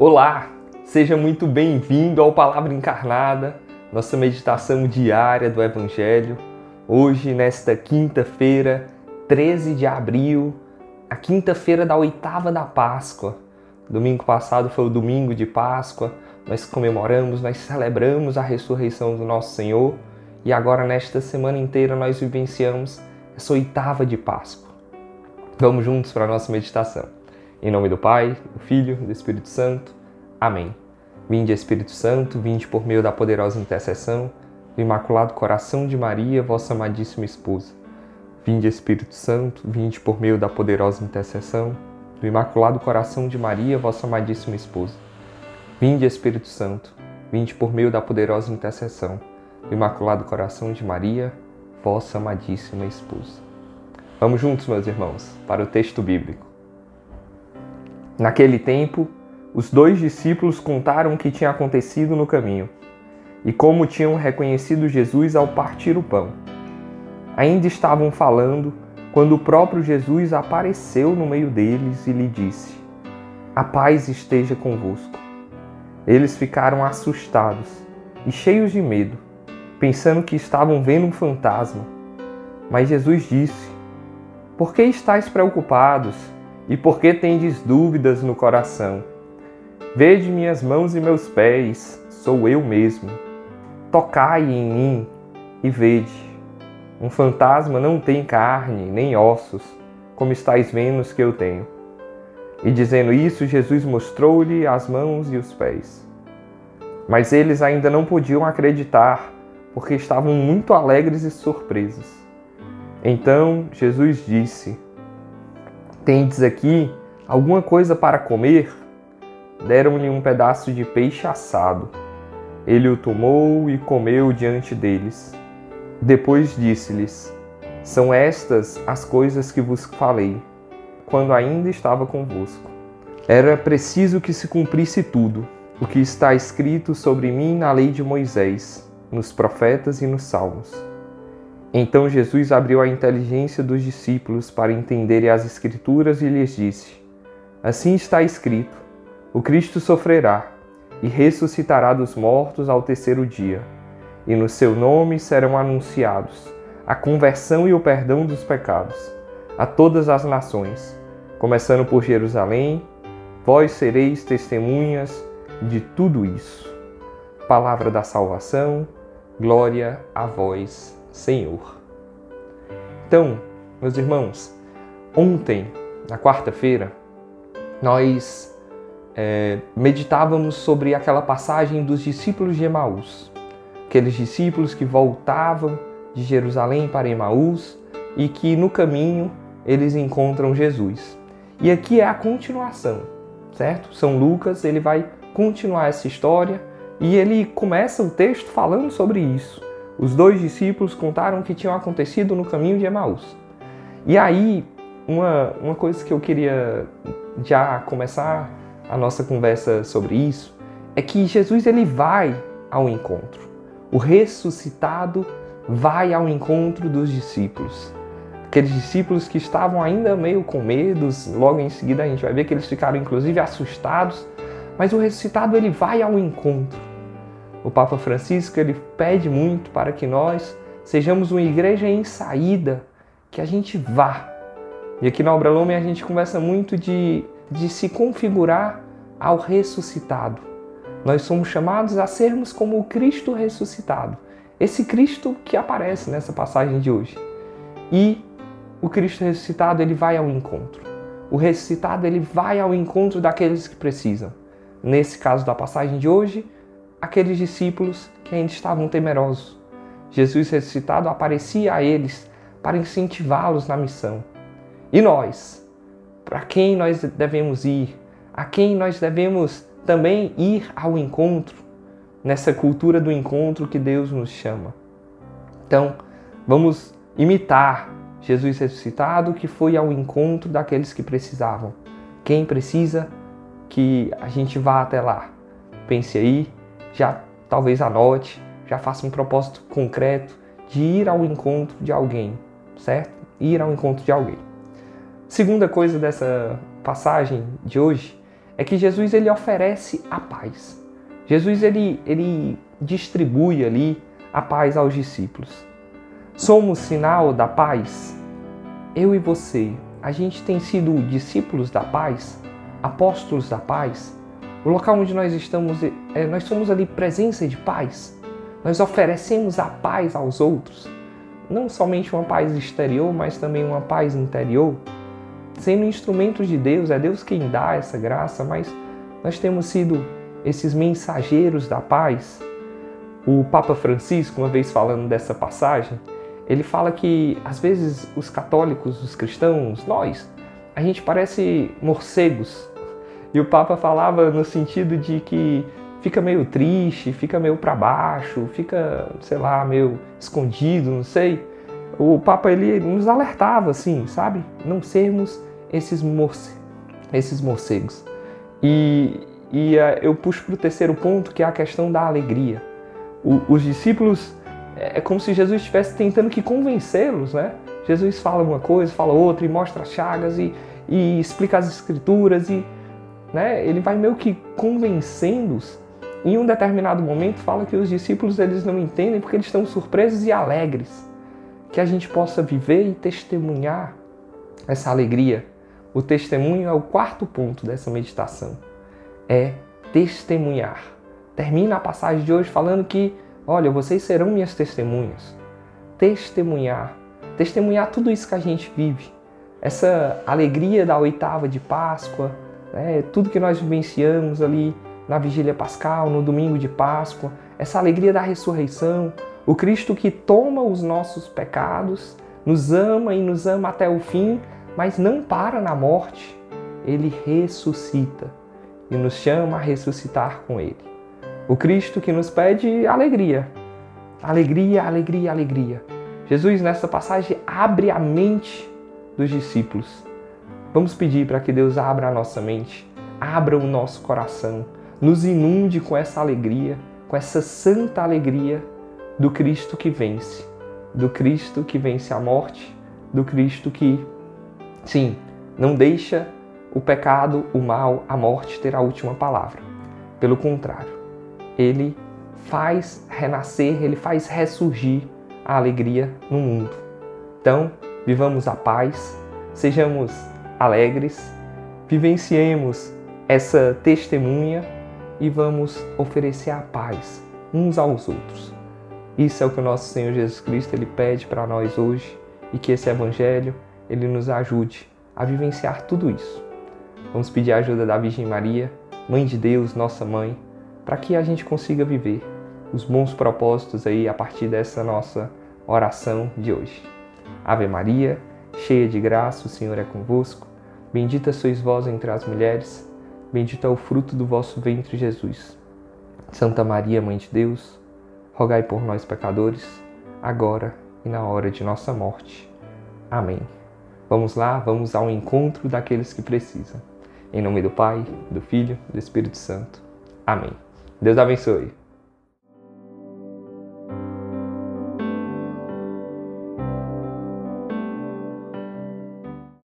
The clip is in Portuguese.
Olá, seja muito bem-vindo ao Palavra Encarnada, nossa meditação diária do Evangelho. Hoje, nesta quinta-feira, 13 de abril, a quinta-feira da oitava da Páscoa. Domingo passado foi o domingo de Páscoa, nós comemoramos, nós celebramos a ressurreição do nosso Senhor e agora, nesta semana inteira, nós vivenciamos essa oitava de Páscoa. Vamos juntos para a nossa meditação. Em nome do Pai, do Filho e do Espírito Santo. Amém. Vinde, Espírito Santo, vinde por meio da poderosa intercessão do Imaculado Coração de Maria, vossa amadíssima esposa. Vinde, Espírito Santo, vinde por meio da poderosa intercessão do Imaculado Coração de Maria, vossa amadíssima esposa. Vinde, Espírito Santo, vinde por meio da poderosa intercessão do Imaculado Coração de Maria, vossa amadíssima esposa. Vamos juntos, meus irmãos, para o texto bíblico. Naquele tempo, os dois discípulos contaram o que tinha acontecido no caminho e como tinham reconhecido Jesus ao partir o pão. Ainda estavam falando quando o próprio Jesus apareceu no meio deles e lhe disse: A paz esteja convosco. Eles ficaram assustados e cheios de medo, pensando que estavam vendo um fantasma. Mas Jesus disse: Por que estáis preocupados? E por que tendes dúvidas no coração? Vede minhas mãos e meus pés, sou eu mesmo. Tocai em mim e vede. Um fantasma não tem carne nem ossos, como estáis vendo que eu tenho. E dizendo isso, Jesus mostrou-lhe as mãos e os pés. Mas eles ainda não podiam acreditar, porque estavam muito alegres e surpresos. Então Jesus disse: Tendes aqui alguma coisa para comer? Deram-lhe um pedaço de peixe assado. Ele o tomou e comeu diante deles. Depois disse-lhes: São estas as coisas que vos falei, quando ainda estava convosco. Era preciso que se cumprisse tudo, o que está escrito sobre mim na lei de Moisés, nos profetas e nos salmos então Jesus abriu a inteligência dos discípulos para entenderem as Escrituras e lhes disse: Assim está escrito: O Cristo sofrerá e ressuscitará dos mortos ao terceiro dia, e no seu nome serão anunciados a conversão e o perdão dos pecados a todas as nações, começando por Jerusalém. Vós sereis testemunhas de tudo isso. Palavra da salvação, glória a vós, Senhor. Então, meus irmãos, ontem, na quarta-feira, nós é, meditávamos sobre aquela passagem dos discípulos de Emaús, aqueles discípulos que voltavam de Jerusalém para Emaús e que no caminho eles encontram Jesus. E aqui é a continuação, certo? São Lucas, ele vai continuar essa história e ele começa o texto falando sobre isso. Os dois discípulos contaram o que tinha acontecido no caminho de Emaús. E aí, uma, uma coisa que eu queria já começar a nossa conversa sobre isso é que Jesus ele vai ao encontro. O ressuscitado vai ao encontro dos discípulos. Aqueles discípulos que estavam ainda meio com medos, logo em seguida a gente vai ver que eles ficaram inclusive assustados, mas o ressuscitado ele vai ao encontro. O Papa Francisco ele pede muito para que nós sejamos uma igreja em saída, que a gente vá. E aqui na Obra Lume a gente conversa muito de, de se configurar ao ressuscitado. Nós somos chamados a sermos como o Cristo ressuscitado. Esse Cristo que aparece nessa passagem de hoje. E o Cristo ressuscitado, ele vai ao encontro. O ressuscitado, ele vai ao encontro daqueles que precisam. Nesse caso da passagem de hoje, aqueles discípulos que ainda estavam temerosos. Jesus ressuscitado aparecia a eles para incentivá-los na missão. E nós? Para quem nós devemos ir? A quem nós devemos também ir ao encontro? Nessa cultura do encontro que Deus nos chama. Então, vamos imitar Jesus ressuscitado que foi ao encontro daqueles que precisavam. Quem precisa que a gente vá até lá? Pense aí já talvez anote, já faça um propósito concreto de ir ao encontro de alguém, certo? Ir ao encontro de alguém. Segunda coisa dessa passagem de hoje é que Jesus ele oferece a paz. Jesus ele, ele distribui ali a paz aos discípulos. Somos sinal da paz? Eu e você, a gente tem sido discípulos da paz, apóstolos da paz. O local onde nós estamos, é, nós somos ali presença de paz. Nós oferecemos a paz aos outros, não somente uma paz exterior, mas também uma paz interior. Sendo instrumentos de Deus, é Deus quem dá essa graça, mas nós temos sido esses mensageiros da paz. O Papa Francisco, uma vez falando dessa passagem, ele fala que às vezes os católicos, os cristãos, nós, a gente parece morcegos. E o Papa falava no sentido de que fica meio triste, fica meio para baixo, fica, sei lá, meio escondido, não sei. O Papa ele nos alertava assim, sabe? Não sermos esses, morce esses morcegos. E, e uh, eu puxo para o terceiro ponto, que é a questão da alegria. O, os discípulos é, é como se Jesus estivesse tentando que convencê-los, né? Jesus fala uma coisa, fala outra e mostra as chagas e, e explica as escrituras e né, ele vai meio que convencendo-os. Em um determinado momento fala que os discípulos eles não entendem porque eles estão surpresos e alegres. Que a gente possa viver e testemunhar essa alegria. O testemunho é o quarto ponto dessa meditação. É testemunhar. Termina a passagem de hoje falando que Olha, vocês serão minhas testemunhas. Testemunhar. Testemunhar tudo isso que a gente vive. Essa alegria da oitava de Páscoa, né? tudo que nós vivenciamos ali na vigília pascal, no domingo de Páscoa, essa alegria da ressurreição, o Cristo que toma os nossos pecados, nos ama e nos ama até o fim, mas não para na morte. Ele ressuscita e nos chama a ressuscitar com ele. O Cristo que nos pede alegria. Alegria, alegria, alegria. Jesus, nessa passagem, abre a mente dos discípulos. Vamos pedir para que Deus abra a nossa mente, abra o nosso coração, nos inunde com essa alegria, com essa santa alegria do Cristo que vence, do Cristo que vence a morte, do Cristo que, sim, não deixa o pecado, o mal, a morte ter a última palavra. Pelo contrário, ele faz renascer, ele faz ressurgir a alegria no mundo. Então, vivamos a paz, sejamos alegres, vivenciemos essa testemunha e vamos oferecer a paz uns aos outros. Isso é o que o nosso Senhor Jesus Cristo ele pede para nós hoje e que esse evangelho ele nos ajude a vivenciar tudo isso. Vamos pedir a ajuda da Virgem Maria, Mãe de Deus, nossa mãe, para que a gente consiga viver os bons propósitos aí a partir dessa nossa oração de hoje. Ave Maria, cheia de graça, o Senhor é convosco. Bendita sois vós entre as mulheres, bendito é o fruto do vosso ventre, Jesus. Santa Maria, Mãe de Deus, rogai por nós, pecadores, agora e na hora de nossa morte. Amém. Vamos lá, vamos ao encontro daqueles que precisam. Em nome do Pai, do Filho do Espírito Santo. Amém. Deus abençoe.